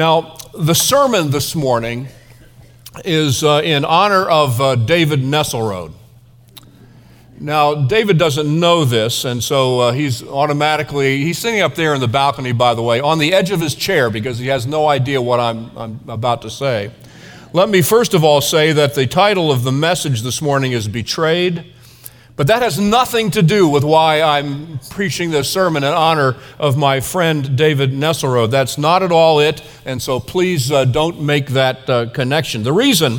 Now, the sermon this morning is uh, in honor of uh, David Nesselrode. Now, David doesn't know this, and so uh, he's automatically, he's sitting up there in the balcony, by the way, on the edge of his chair because he has no idea what I'm, I'm about to say. Let me first of all say that the title of the message this morning is Betrayed but that has nothing to do with why I'm preaching this sermon in honor of my friend David Nesselrode. That's not at all it, and so please uh, don't make that uh, connection. The reason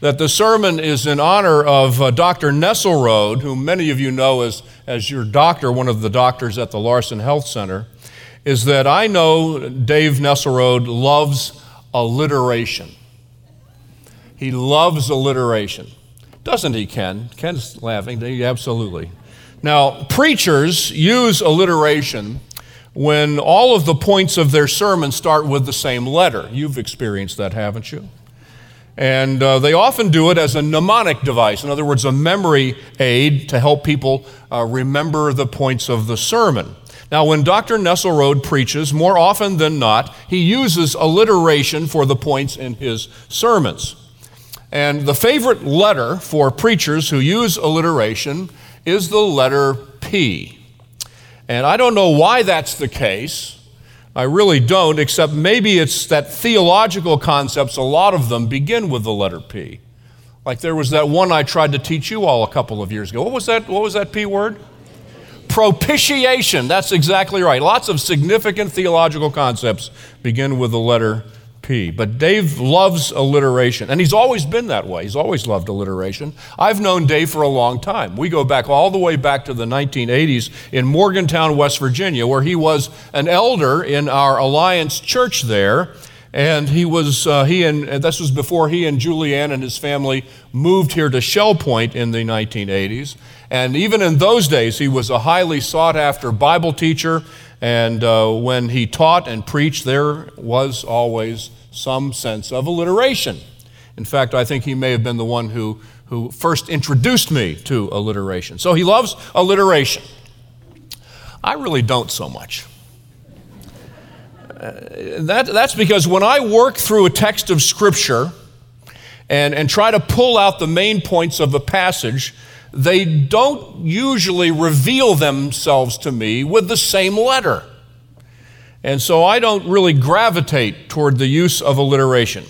that the sermon is in honor of uh, Dr. Nesselrode, whom many of you know as, as your doctor, one of the doctors at the Larson Health Center, is that I know Dave Nesselrode loves alliteration. He loves alliteration. Doesn't he, Ken? Ken's laughing. Absolutely. Now, preachers use alliteration when all of the points of their sermon start with the same letter. You've experienced that, haven't you? And uh, they often do it as a mnemonic device, in other words, a memory aid to help people uh, remember the points of the sermon. Now, when Dr. Nesselrode preaches, more often than not, he uses alliteration for the points in his sermons. And the favorite letter for preachers who use alliteration is the letter P. And I don't know why that's the case. I really don't, except maybe it's that theological concepts, a lot of them begin with the letter P. Like there was that one I tried to teach you all a couple of years ago. What was that? What was that P word? Propitiation. That's exactly right. Lots of significant theological concepts begin with the letter P. But Dave loves alliteration, and he's always been that way. He's always loved alliteration. I've known Dave for a long time. We go back all the way back to the 1980s in Morgantown, West Virginia, where he was an elder in our Alliance church there. And he was, uh, he and, and this was before he and Julianne and his family moved here to Shell Point in the 1980s. And even in those days, he was a highly sought after Bible teacher and uh, when he taught and preached, there was always some sense of alliteration. In fact, I think he may have been the one who, who first introduced me to alliteration. So he loves alliteration. I really don't so much. Uh, that, that's because when I work through a text of Scripture and, and try to pull out the main points of a passage, they don't usually reveal themselves to me with the same letter. And so I don't really gravitate toward the use of alliteration.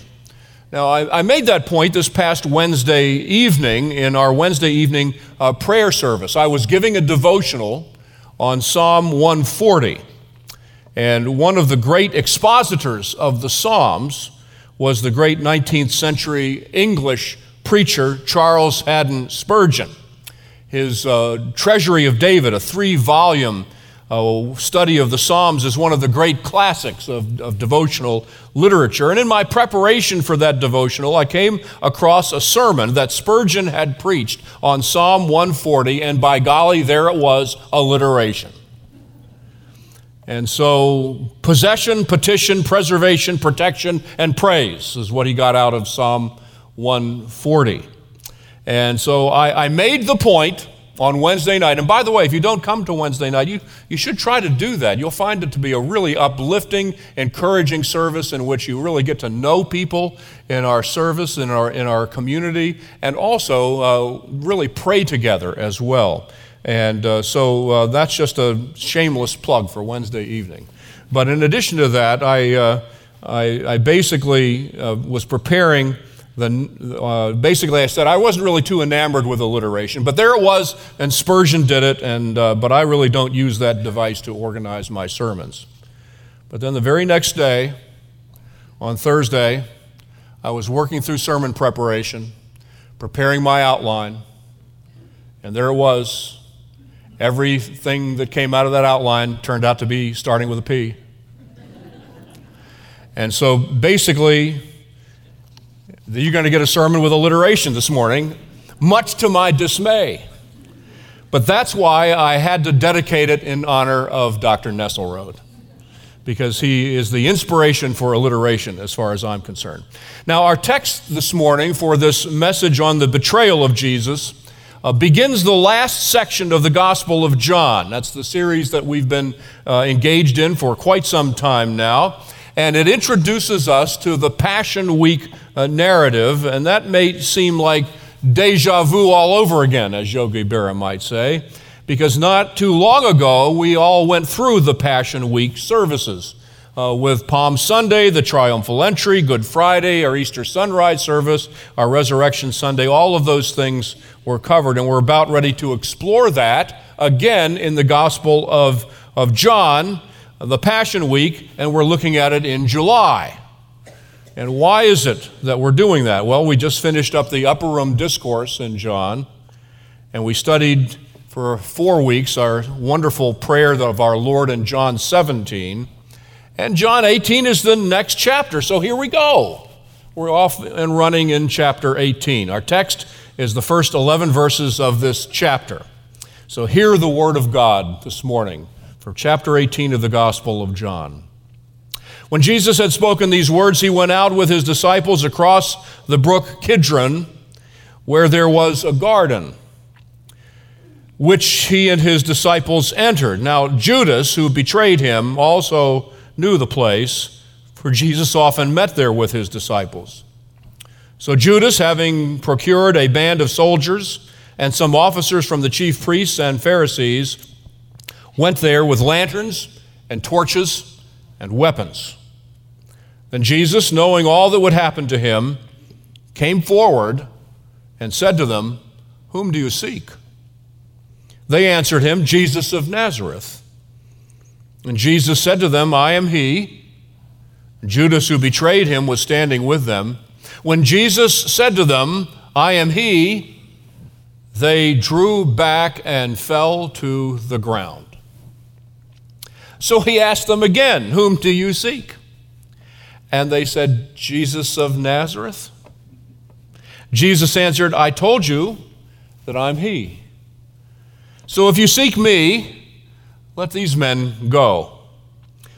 Now, I, I made that point this past Wednesday evening in our Wednesday evening uh, prayer service. I was giving a devotional on Psalm 140. And one of the great expositors of the Psalms was the great 19th century English preacher Charles Haddon Spurgeon his uh, Treasury of David, a three volume uh, study of the Psalms, is one of the great classics of, of devotional literature. And in my preparation for that devotional, I came across a sermon that Spurgeon had preached on Psalm 140, and by golly, there it was alliteration. And so, possession, petition, preservation, protection, and praise is what he got out of Psalm 140. And so I, I, made the point on Wednesday night. And by the way, if you don't come to Wednesday night, you, you should try to do that. You'll find it to be a really uplifting, encouraging service in which you really get to know people in our service, in our, in our community, and also uh, really pray together as well. And uh, so uh, that's just a shameless plug for Wednesday evening. But in addition to that, I, uh, I, I, basically uh, was preparing the, uh, basically, I said I wasn't really too enamored with alliteration, but there it was, and Spurgeon did it, and, uh, but I really don't use that device to organize my sermons. But then the very next day, on Thursday, I was working through sermon preparation, preparing my outline, and there it was. Everything that came out of that outline turned out to be starting with a P. And so basically, you're going to get a sermon with alliteration this morning, much to my dismay. But that's why I had to dedicate it in honor of Dr. Nesselrode, because he is the inspiration for alliteration as far as I'm concerned. Now, our text this morning for this message on the betrayal of Jesus uh, begins the last section of the Gospel of John. That's the series that we've been uh, engaged in for quite some time now. And it introduces us to the Passion Week uh, narrative, and that may seem like deja vu all over again, as Yogi Berra might say, because not too long ago we all went through the Passion Week services. Uh, with Palm Sunday, the triumphal entry, Good Friday, our Easter sunrise service, our Resurrection Sunday, all of those things were covered. And we're about ready to explore that again in the Gospel of, of John, the Passion Week, and we're looking at it in July. And why is it that we're doing that? Well, we just finished up the Upper Room Discourse in John, and we studied for four weeks our wonderful prayer of our Lord in John 17. And John 18 is the next chapter, so here we go. We're off and running in chapter 18. Our text is the first 11 verses of this chapter. So hear the word of God this morning for chapter 18 of the Gospel of John. When Jesus had spoken these words, he went out with his disciples across the brook Kidron, where there was a garden, which he and his disciples entered. Now, Judas, who betrayed him, also knew the place, for Jesus often met there with his disciples. So Judas, having procured a band of soldiers and some officers from the chief priests and Pharisees, went there with lanterns and torches and weapons. Then Jesus, knowing all that would happen to him, came forward and said to them, Whom do you seek? They answered him, Jesus of Nazareth. And Jesus said to them, I am he. Judas, who betrayed him, was standing with them. When Jesus said to them, I am he, they drew back and fell to the ground. So he asked them again, Whom do you seek? And they said, Jesus of Nazareth. Jesus answered, I told you that I'm he. So if you seek me, let these men go.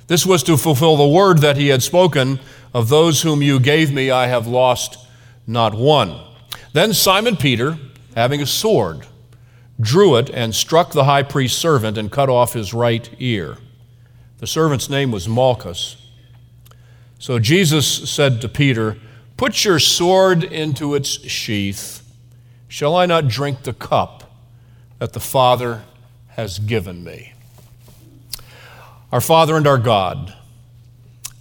This was to fulfill the word that he had spoken of those whom you gave me, I have lost not one. Then Simon Peter, having a sword, drew it and struck the high priest's servant and cut off his right ear. The servant's name was Malchus. So Jesus said to Peter, Put your sword into its sheath. Shall I not drink the cup that the Father has given me? Our Father and our God,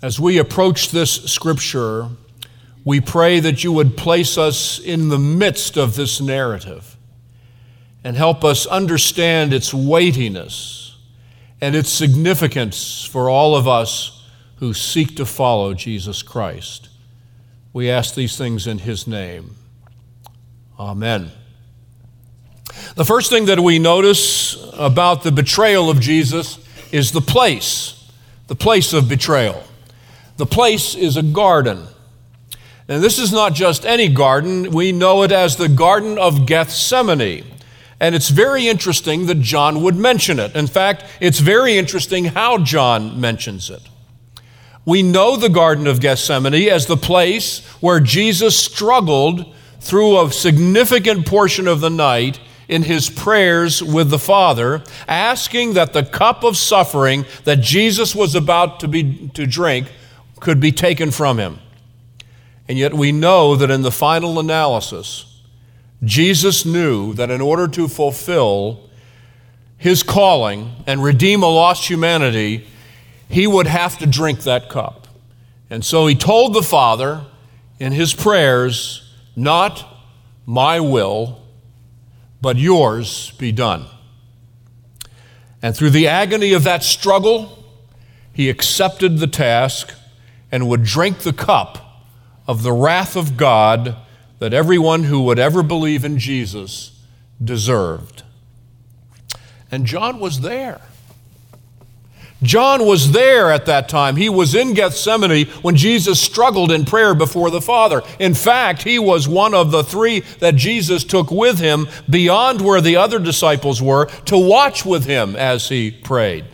as we approach this scripture, we pray that you would place us in the midst of this narrative and help us understand its weightiness and its significance for all of us who seek to follow Jesus Christ. We ask these things in His name. Amen. The first thing that we notice about the betrayal of Jesus is the place, the place of betrayal. The place is a garden. And this is not just any garden, we know it as the Garden of Gethsemane. And it's very interesting that John would mention it. In fact, it's very interesting how John mentions it. We know the Garden of Gethsemane as the place where Jesus struggled through a significant portion of the night in his prayers with the Father, asking that the cup of suffering that Jesus was about to, be, to drink could be taken from him. And yet we know that in the final analysis, Jesus knew that in order to fulfill his calling and redeem a lost humanity, he would have to drink that cup. And so he told the Father in his prayers, Not my will, but yours be done. And through the agony of that struggle, he accepted the task and would drink the cup of the wrath of God that everyone who would ever believe in Jesus deserved. And John was there. John was there at that time. He was in Gethsemane when Jesus struggled in prayer before the Father. In fact, he was one of the three that Jesus took with him beyond where the other disciples were to watch with him as he prayed.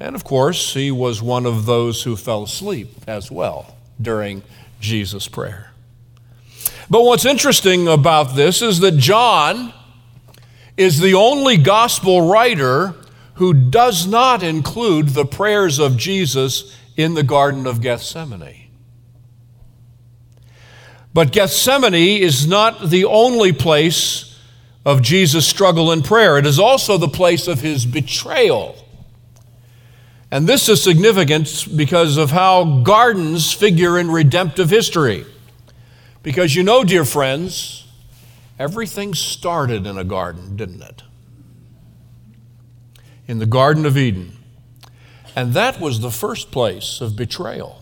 And of course, he was one of those who fell asleep as well during Jesus' prayer. But what's interesting about this is that John is the only gospel writer who does not include the prayers of Jesus in the Garden of Gethsemane. But Gethsemane is not the only place of Jesus' struggle in prayer, it is also the place of his betrayal. And this is significant because of how gardens figure in redemptive history. Because you know, dear friends, everything started in a garden, didn't it? In the Garden of Eden. And that was the first place of betrayal.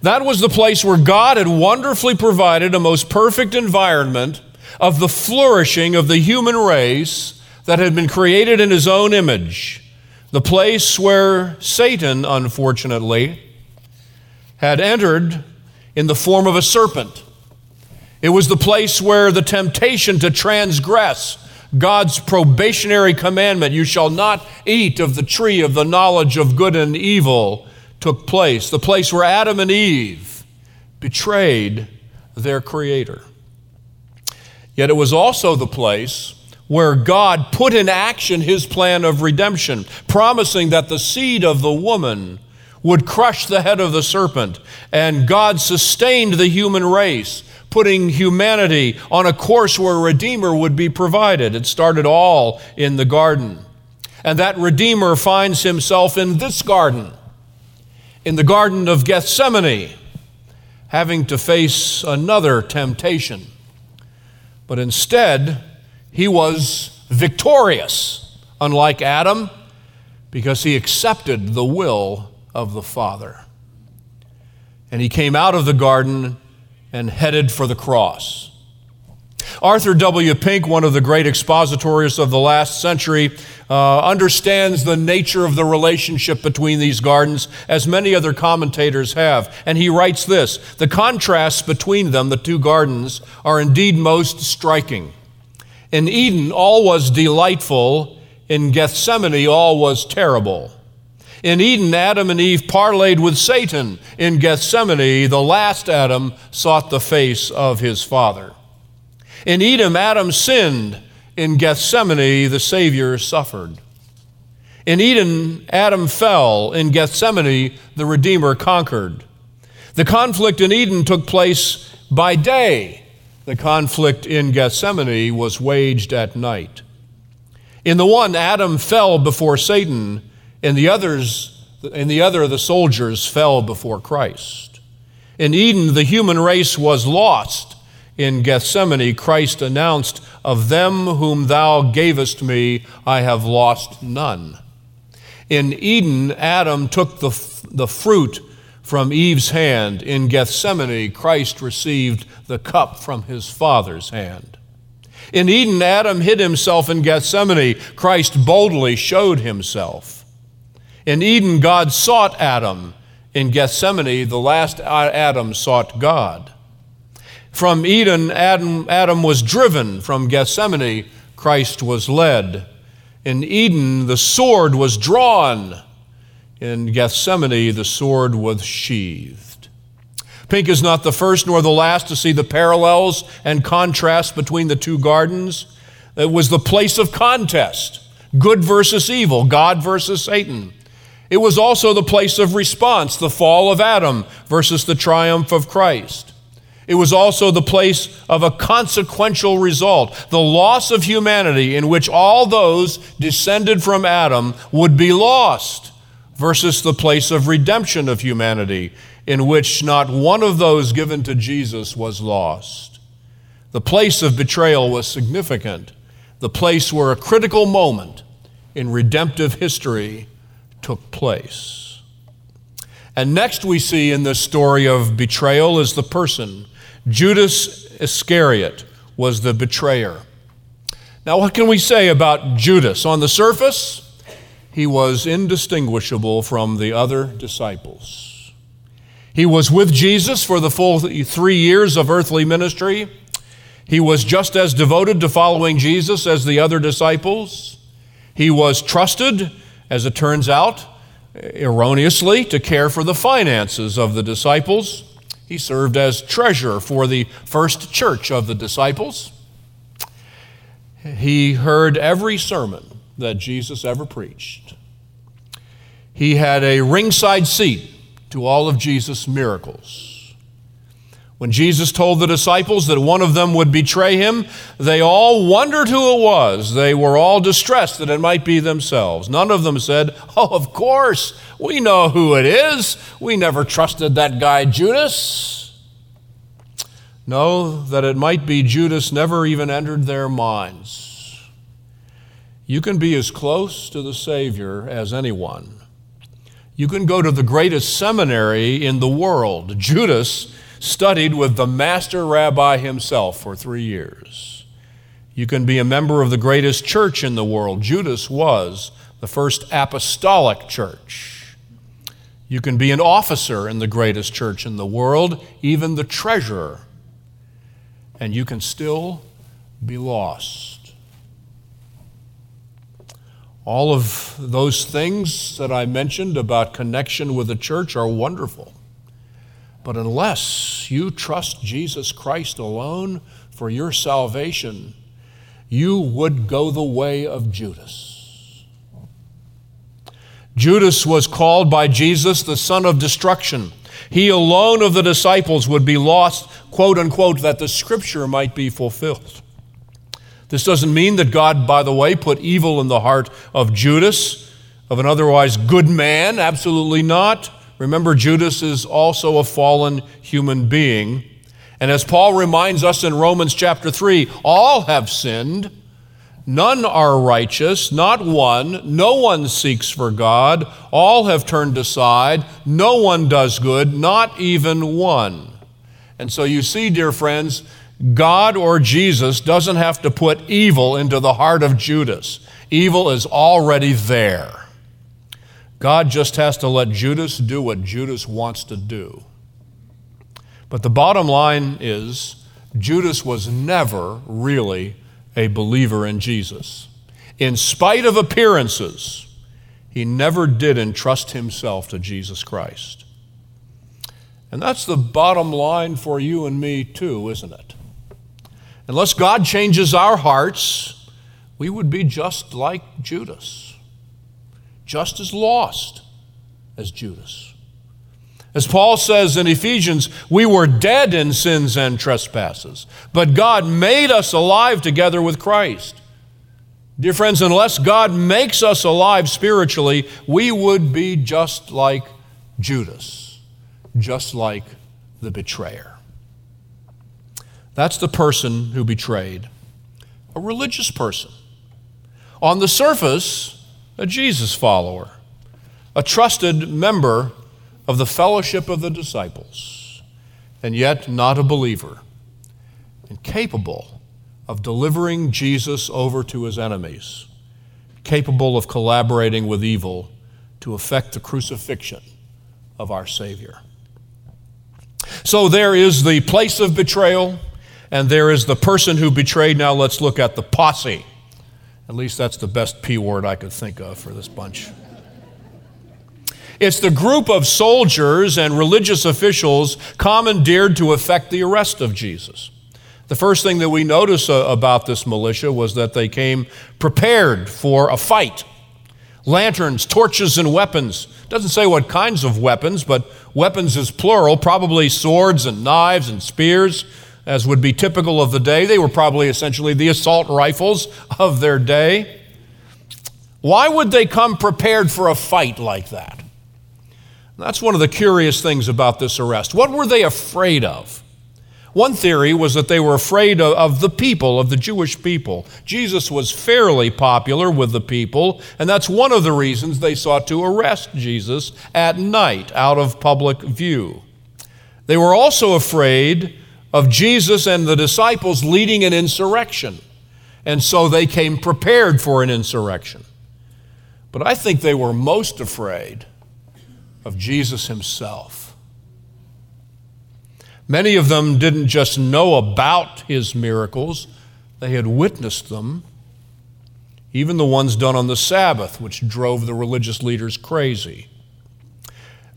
That was the place where God had wonderfully provided a most perfect environment of the flourishing of the human race that had been created in his own image. The place where Satan, unfortunately, had entered in the form of a serpent. It was the place where the temptation to transgress God's probationary commandment, you shall not eat of the tree of the knowledge of good and evil, took place. The place where Adam and Eve betrayed their Creator. Yet it was also the place where God put in action his plan of redemption, promising that the seed of the woman would crush the head of the serpent. And God sustained the human race, putting humanity on a course where a Redeemer would be provided. It started all in the garden. And that Redeemer finds himself in this garden, in the Garden of Gethsemane, having to face another temptation. But instead, he was victorious, unlike Adam, because he accepted the will of the Father. And he came out of the garden and headed for the cross. Arthur W. Pink, one of the great expositors of the last century, uh, understands the nature of the relationship between these gardens, as many other commentators have. And he writes this The contrasts between them, the two gardens, are indeed most striking. In Eden, all was delightful. In Gethsemane, all was terrible. In Eden, Adam and Eve parlayed with Satan. In Gethsemane, the last Adam sought the face of his father. In Eden, Adam sinned. In Gethsemane, the Savior suffered. In Eden, Adam fell. In Gethsemane, the Redeemer conquered. The conflict in Eden took place by day. The conflict in Gethsemane was waged at night. In the one, Adam fell before Satan. In the others, in the other, the soldiers fell before Christ. In Eden, the human race was lost. In Gethsemane, Christ announced, Of them whom thou gavest me, I have lost none. In Eden, Adam took the, the fruit from Eve's hand. In Gethsemane, Christ received the cup from his Father's hand. In Eden, Adam hid himself in Gethsemane. Christ boldly showed himself. In Eden, God sought Adam. In Gethsemane, the last Adam sought God. From Eden, Adam, Adam was driven. From Gethsemane, Christ was led. In Eden, the sword was drawn. In Gethsemane, the sword was sheathed. Pink is not the first nor the last to see the parallels and contrasts between the two gardens. It was the place of contest good versus evil, God versus Satan. It was also the place of response, the fall of Adam versus the triumph of Christ. It was also the place of a consequential result, the loss of humanity, in which all those descended from Adam would be lost versus the place of redemption of humanity, in which not one of those given to Jesus was lost. The place of betrayal was significant, the place where a critical moment in redemptive history took place. And next, we see in this story of betrayal is the person. Judas Iscariot was the betrayer. Now, what can we say about Judas? On the surface, he was indistinguishable from the other disciples. He was with Jesus for the full three years of earthly ministry. He was just as devoted to following Jesus as the other disciples. He was trusted, as it turns out, erroneously, to care for the finances of the disciples. He served as treasurer for the first church of the disciples. He heard every sermon that Jesus ever preached. he had a ringside seat to all of Jesus' miracles. When Jesus told the disciples that one of them would betray him, they all wondered who it was. They were all distressed that it might be themselves. None of them said, Oh, of course, we know who it is. We never trusted that guy Judas. No, that it might be Judas never even entered their minds. You can be as close to the Savior as anyone. You can go to the greatest seminary in the world. Judas studied with the master rabbi himself for three years. You can be a member of the greatest church in the world. Judas was the first apostolic church. You can be an officer in the greatest church in the world, even the treasurer, and you can still be lost. All of those things that I mentioned about connection with the church are wonderful. But unless you trust Jesus Christ alone for your salvation, you would go the way of Judas. Judas was called by Jesus the son of destruction. He alone of the disciples would be lost, quote unquote, that the scripture might be fulfilled. This doesn't mean that God, by the way, put evil in the heart of Judas, of an otherwise good man. Absolutely not. Remember, Judas is also a fallen human being. And as Paul reminds us in Romans chapter 3, all have sinned. None are righteous, not one. No one seeks for God. All have turned aside. No one does good, not even one. And so you see, dear friends, God or Jesus doesn't have to put evil into the heart of Judas. Evil is already there. God just has to let Judas do what Judas wants to do. But the bottom line is Judas was never really a believer in Jesus. In spite of appearances, he never did entrust himself to Jesus Christ. And that's the bottom line for you and me, too, isn't it? Unless God changes our hearts, we would be just like Judas, just as lost as Judas. As Paul says in Ephesians, we were dead in sins and trespasses, but God made us alive together with Christ. Dear friends, unless God makes us alive spiritually, we would be just like Judas, just like the betrayer. That's the person who betrayed. A religious person. On the surface, a Jesus follower, a trusted member of the fellowship of the disciples, and yet not a believer, and capable of delivering Jesus over to his enemies, capable of collaborating with evil to effect the crucifixion of our Savior. So there is the place of betrayal and there is the person who betrayed. Now let's look at the posse. At least that's the best P word I could think of for this bunch. It's the group of soldiers and religious officials commandeered to effect the arrest of Jesus. The first thing that we notice uh, about this militia was that they came prepared for a fight. Lanterns, torches, and weapons. Doesn't say what kinds of weapons, but weapons is plural, probably swords and knives and spears as would be typical of the day. They were probably essentially the assault rifles of their day. Why would they come prepared for a fight like that? That's one of the curious things about this arrest. What were they afraid of? One theory was that they were afraid of, the people, of the Jewish people. Jesus was fairly popular with the people, and that's one of the reasons they sought to arrest Jesus at night out of public view. They were also afraid of Jesus and the disciples leading an insurrection. And so they came prepared for an insurrection. But I think they were most afraid of Jesus himself. Many of them didn't just know about his miracles, they had witnessed them, even the ones done on the Sabbath, which drove the religious leaders crazy.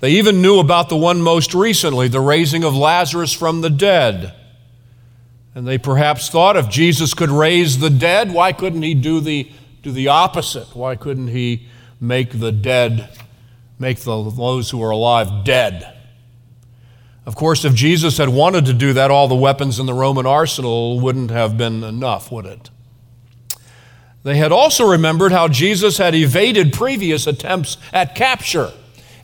They even knew about the one most recently, the raising of Lazarus from the dead. And they perhaps thought if Jesus could raise the dead, why couldn't he do the, do the opposite? Why couldn't he make the dead make the, those who are alive dead. Of course, if Jesus had wanted to do that, all the weapons in the Roman arsenal wouldn't have been enough, would it? They had also remembered how Jesus had evaded previous attempts at capture.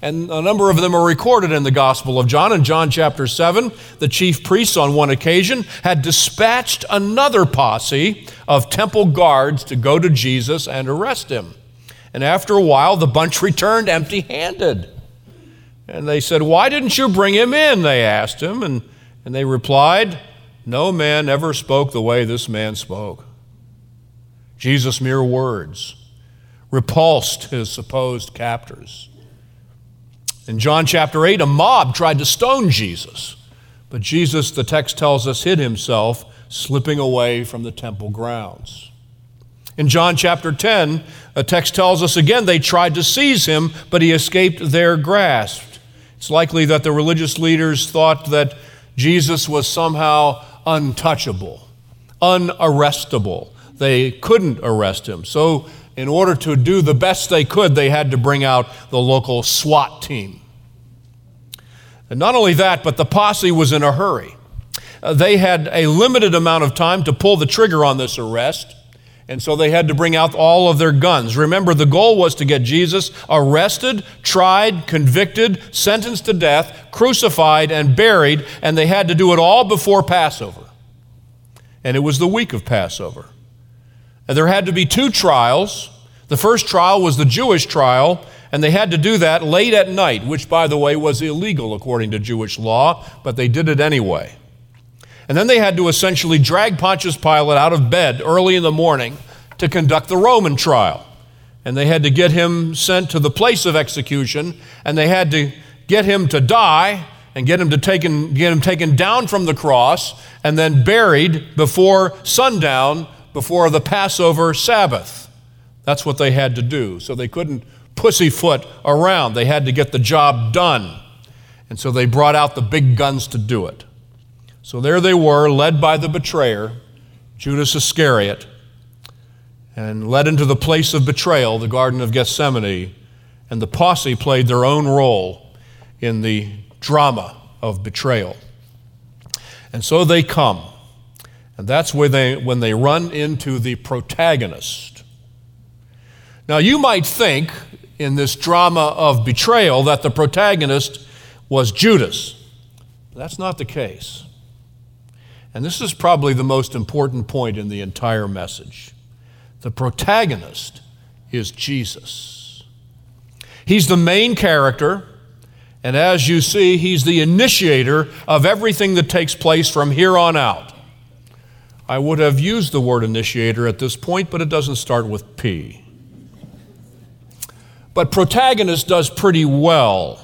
And a number of them are recorded in the Gospel of John. In John chapter 7, the chief priests on one occasion had dispatched another posse of temple guards to go to Jesus and arrest him. And after a while, the bunch returned empty handed. And they said, Why didn't you bring him in? They asked him. And, and they replied, No man ever spoke the way this man spoke. Jesus' mere words repulsed his supposed captors. In John chapter 8, a mob tried to stone Jesus, but Jesus, the text tells us, hid himself, slipping away from the temple grounds. In John chapter 10, a text tells us again they tried to seize him, but he escaped their grasp. It's likely that the religious leaders thought that Jesus was somehow untouchable, unarrestable. They couldn't arrest him. So, in order to do the best they could, they had to bring out the local SWAT team. And not only that, but the posse was in a hurry. Uh, they had a limited amount of time to pull the trigger on this arrest. And so they had to bring out all of their guns. Remember, the goal was to get Jesus arrested, tried, convicted, sentenced to death, crucified, and buried, and they had to do it all before Passover. And it was the week of Passover. And there had to be two trials. The first trial was the Jewish trial, and they had to do that late at night, which, by the way, was illegal according to Jewish law, but they did it anyway. And then they had to essentially drag Pontius Pilate out of bed early in the morning to conduct the Roman trial. And they had to get him sent to the place of execution, and they had to get him to die and get him, to taken, get him taken down from the cross and then buried before sundown, before the Passover Sabbath. That's what they had to do. So they couldn't pussyfoot around. They had to get the job done. And so they brought out the big guns to do it. So there they were, led by the betrayer, Judas Iscariot, and led into the place of betrayal, the Garden of Gethsemane. And the posse played their own role in the drama of betrayal. And so they come. And that's where they, when they run into the protagonist. Now, you might think in this drama of betrayal that the protagonist was Judas. That's not the case. And this is probably the most important point in the entire message. The protagonist is Jesus. He's the main character, and as you see, he's the initiator of everything that takes place from here on out. I would have used the word initiator at this point, but it doesn't start with P. But protagonist does pretty well.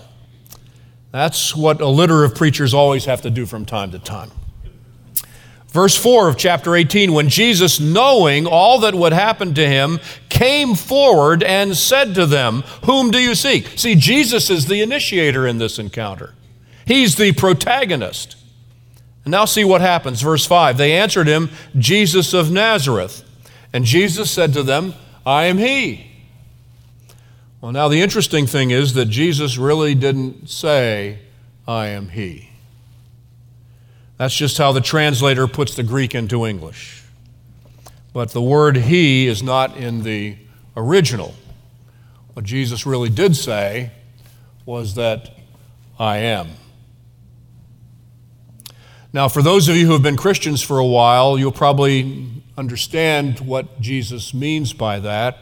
That's what alliterative preachers always have to do from time to time. Verse 4 of chapter 18 when Jesus, knowing all that would happen to him, came forward and said to them, Whom do you seek? See, Jesus is the initiator in this encounter, he's the protagonist. And now see what happens. Verse 5 They answered him, Jesus of Nazareth. And Jesus said to them, I am he. Well, now the interesting thing is that Jesus really didn't say, I am he. That's just how the translator puts the Greek into English. But the word he is not in the original. What Jesus really did say was that I am. Now, for those of you who have been Christians for a while, you'll probably understand what Jesus means by that.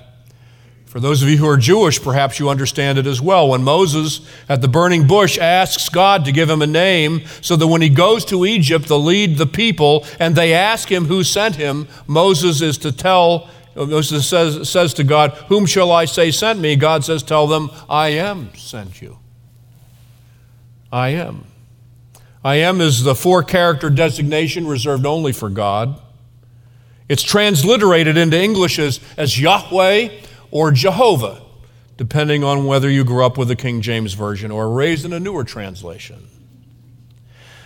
For those of you who are Jewish, perhaps you understand it as well. When Moses at the burning bush asks God to give him a name so that when he goes to Egypt to lead the people and they ask him who sent him, Moses is to tell, Moses says, says to God, Whom shall I say sent me? God says, Tell them, I am sent you. I am. I am is the four character designation reserved only for God. It's transliterated into English as, as Yahweh or Jehovah, depending on whether you grew up with the King James Version or raised in a newer translation.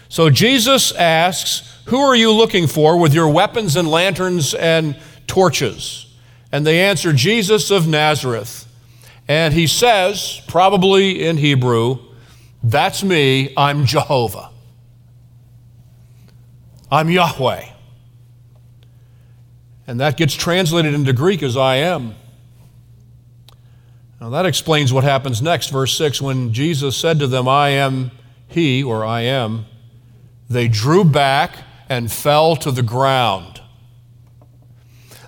So Jesus asks, Who are you looking for with your weapons and lanterns and torches? And they answer, Jesus of Nazareth. And he says, probably in Hebrew, That's me, I'm Jehovah. I'm Yahweh. And that gets translated into Greek as I am. Now that explains what happens next. Verse 6 When Jesus said to them, I am He, or I am, they drew back and fell to the ground.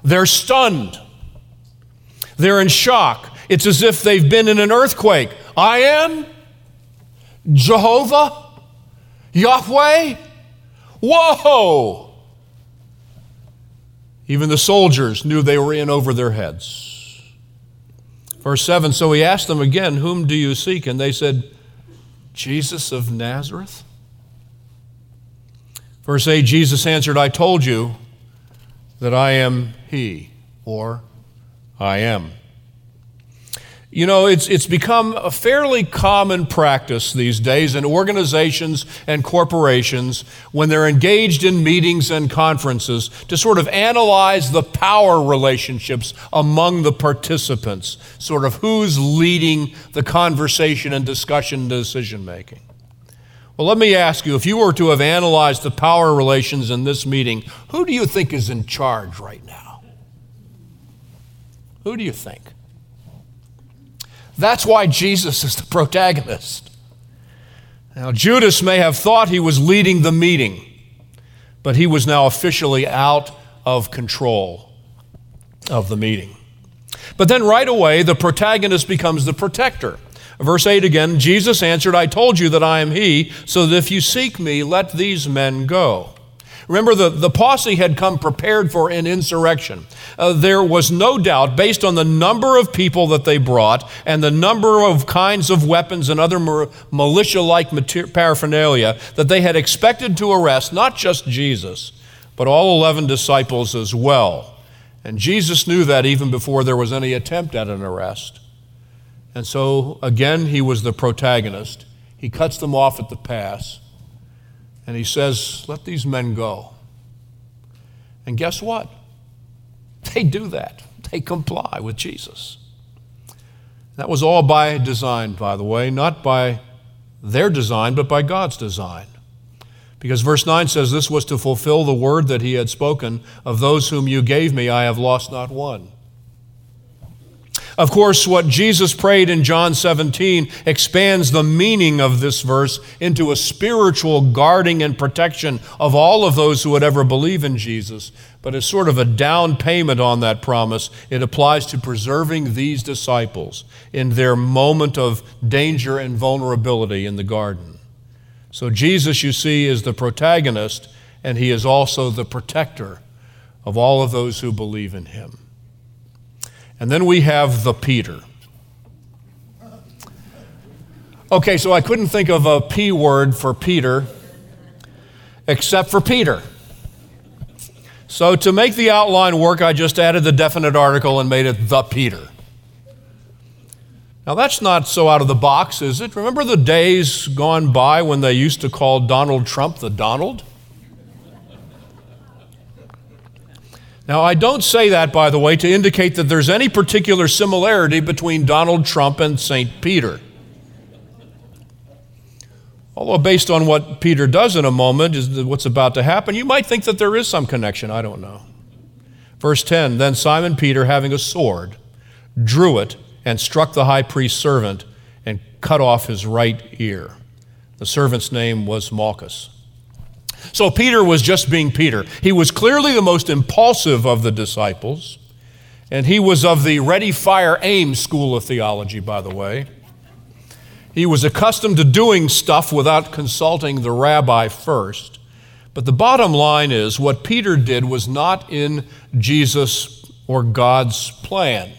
They're stunned. They're in shock. It's as if they've been in an earthquake. I am Jehovah, Yahweh. Whoa! Even the soldiers knew they were in over their heads. Verse 7 So he asked them again, Whom do you seek? And they said, Jesus of Nazareth. Verse 8 Jesus answered, I told you that I am he, or I am. You know, it's, it's become a fairly common practice these days in organizations and corporations when they're engaged in meetings and conferences to sort of analyze the power relationships among the participants, sort of who's leading the conversation and discussion decision making. Well, let me ask you if you were to have analyzed the power relations in this meeting, who do you think is in charge right now? Who do you think? That's why Jesus is the protagonist. Now, Judas may have thought he was leading the meeting, but he was now officially out of control of the meeting. But then right away, the protagonist becomes the protector. Verse 8 again Jesus answered, I told you that I am he, so that if you seek me, let these men go. Remember, the, the posse had come prepared for an insurrection. Uh, there was no doubt, based on the number of people that they brought and the number of kinds of weapons and other militia like paraphernalia, that they had expected to arrest not just Jesus, but all 11 disciples as well. And Jesus knew that even before there was any attempt at an arrest. And so, again, he was the protagonist. He cuts them off at the pass. And he says, Let these men go. And guess what? They do that. They comply with Jesus. That was all by design, by the way, not by their design, but by God's design. Because verse 9 says, This was to fulfill the word that he had spoken of those whom you gave me, I have lost not one. Of course, what Jesus prayed in John 17 expands the meaning of this verse into a spiritual guarding and protection of all of those who would ever believe in Jesus. But as sort of a down payment on that promise, it applies to preserving these disciples in their moment of danger and vulnerability in the garden. So Jesus, you see, is the protagonist, and he is also the protector of all of those who believe in him. And then we have the Peter. Okay, so I couldn't think of a P word for Peter except for Peter. So to make the outline work, I just added the definite article and made it the Peter. Now that's not so out of the box, is it? Remember the days gone by when they used to call Donald Trump the Donald? Now, I don't say that, by the way, to indicate that there's any particular similarity between Donald Trump and St. Peter. Although, based on what Peter does in a moment, is what's about to happen, you might think that there is some connection. I don't know. Verse 10 Then Simon Peter, having a sword, drew it and struck the high priest's servant and cut off his right ear. The servant's name was Malchus. So Peter was just being Peter. He was clearly the most impulsive of the disciples, and he was of the ready, fire, aim school of theology, by the way. He was accustomed to doing stuff without consulting the rabbi first. But the bottom line is what Peter did was not in Jesus or God's plan.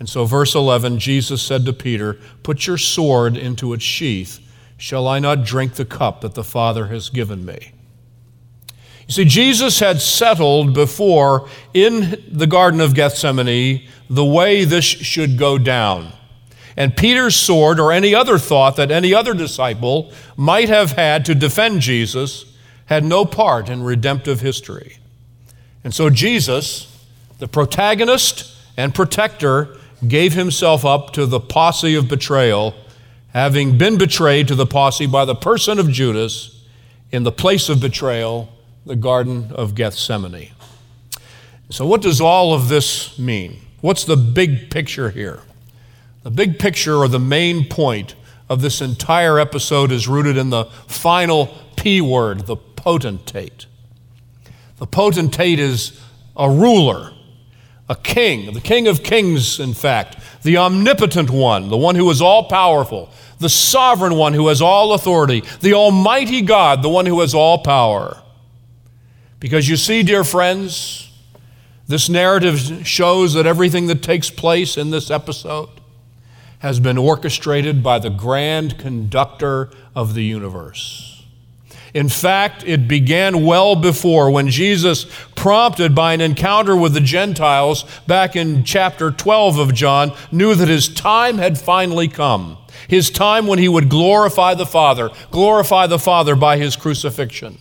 And so, verse 11, Jesus said to Peter, Put your sword into its sheath. Shall I not drink the cup that the Father has given me? You see, Jesus had settled before in the Garden of Gethsemane the way this should go down. And Peter's sword, or any other thought that any other disciple might have had to defend Jesus, had no part in redemptive history. And so Jesus, the protagonist and protector, gave himself up to the posse of betrayal, having been betrayed to the posse by the person of Judas in the place of betrayal, the Garden of Gethsemane. So, what does all of this mean? What's the big picture here? The big picture or the main point of this entire episode is rooted in the final P word, the potentate. The potentate is a ruler, a king, the king of kings, in fact, the omnipotent one, the one who is all powerful, the sovereign one who has all authority, the almighty God, the one who has all power. Because you see, dear friends, this narrative shows that everything that takes place in this episode has been orchestrated by the grand conductor of the universe. In fact, it began well before when Jesus, prompted by an encounter with the Gentiles back in chapter 12 of John, knew that his time had finally come. His time when he would glorify the Father, glorify the Father by his crucifixion.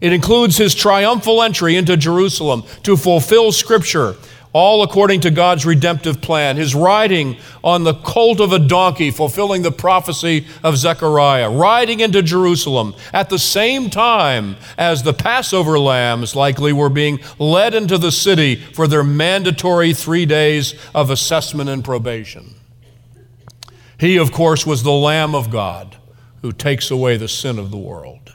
It includes his triumphal entry into Jerusalem to fulfill Scripture all according to God's redemptive plan. His riding on the colt of a donkey, fulfilling the prophecy of Zechariah, riding into Jerusalem at the same time as the Passover lambs likely were being led into the city for their mandatory three days of assessment and probation. He, of course, was the Lamb of God who takes away the sin of the world.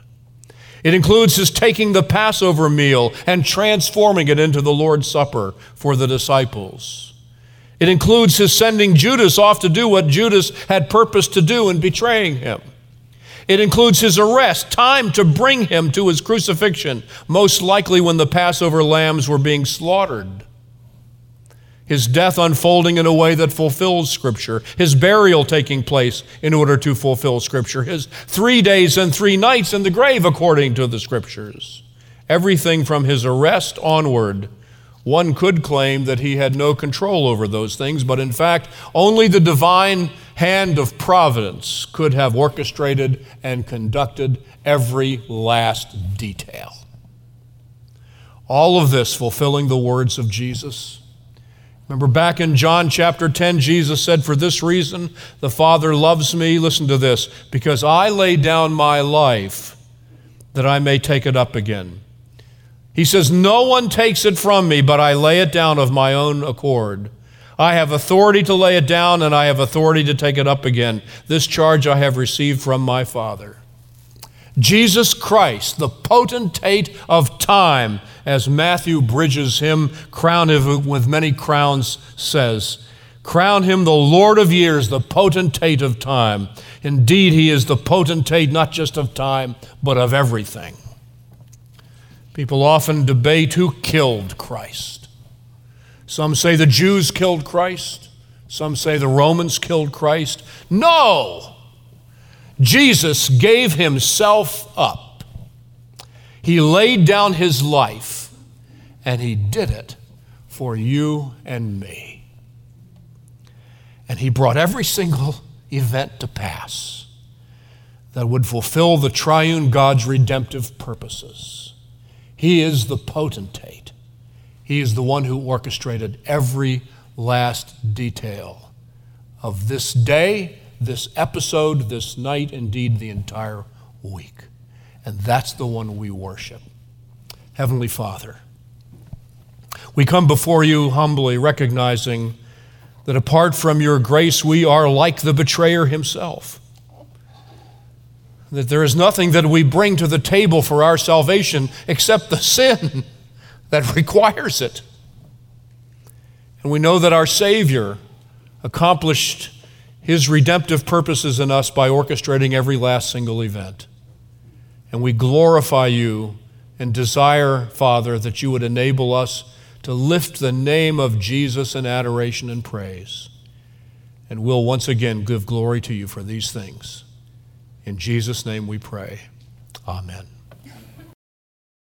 It includes his taking the Passover meal and transforming it into the Lord's Supper for the disciples. It includes his sending Judas off to do what Judas had purposed to do in betraying him. It includes his arrest, time to bring him to his crucifixion, most likely when the Passover lambs were being slaughtered his death unfolding in a way that fulfills Scripture, his burial taking place in order to fulfill Scripture, his three days and three nights in the grave according to the Scriptures. Everything from his arrest onward. One could claim that he had no control over those things, but in fact, only the divine hand of providence could have orchestrated and conducted every last detail. All of this fulfilling the words of Jesus Remember back in John chapter 10, Jesus said, For this reason the Father loves me. Listen to this because I lay down my life that I may take it up again. He says, No one takes it from me, but I lay it down of my own accord. I have authority to lay it down, and I have authority to take it up again. This charge I have received from my Father. Jesus Christ, the potentate of time, as Matthew Bridges hymn, crown him with many crowns, says, Crown him the Lord of years, the potentate of time. Indeed, he is the potentate not just of time, but of everything. People often debate who killed Christ. Some say the Jews killed Christ. Some say the Romans killed Christ. No! Jesus gave himself up. He laid down his life, and he did it for you and me. And he brought every single event to pass that would fulfill the triune God's redemptive purposes. He is the potentate, He is the one who orchestrated every last detail of this day this episode, this night, indeed the entire week. And that's the one we worship. Heavenly Father, we come before you humbly, recognizing that apart from your grace, we are like the betrayer himself. That there is nothing that we bring to the table for our salvation except the sin that requires it. And we know that our Savior accomplished his redemptive purposes in us by orchestrating every last single event. And we glorify you and desire, Father, that you would enable us to lift the name of Jesus in adoration and praise. And we'll once again give glory to you for these things. In Jesus' name we pray. Amen.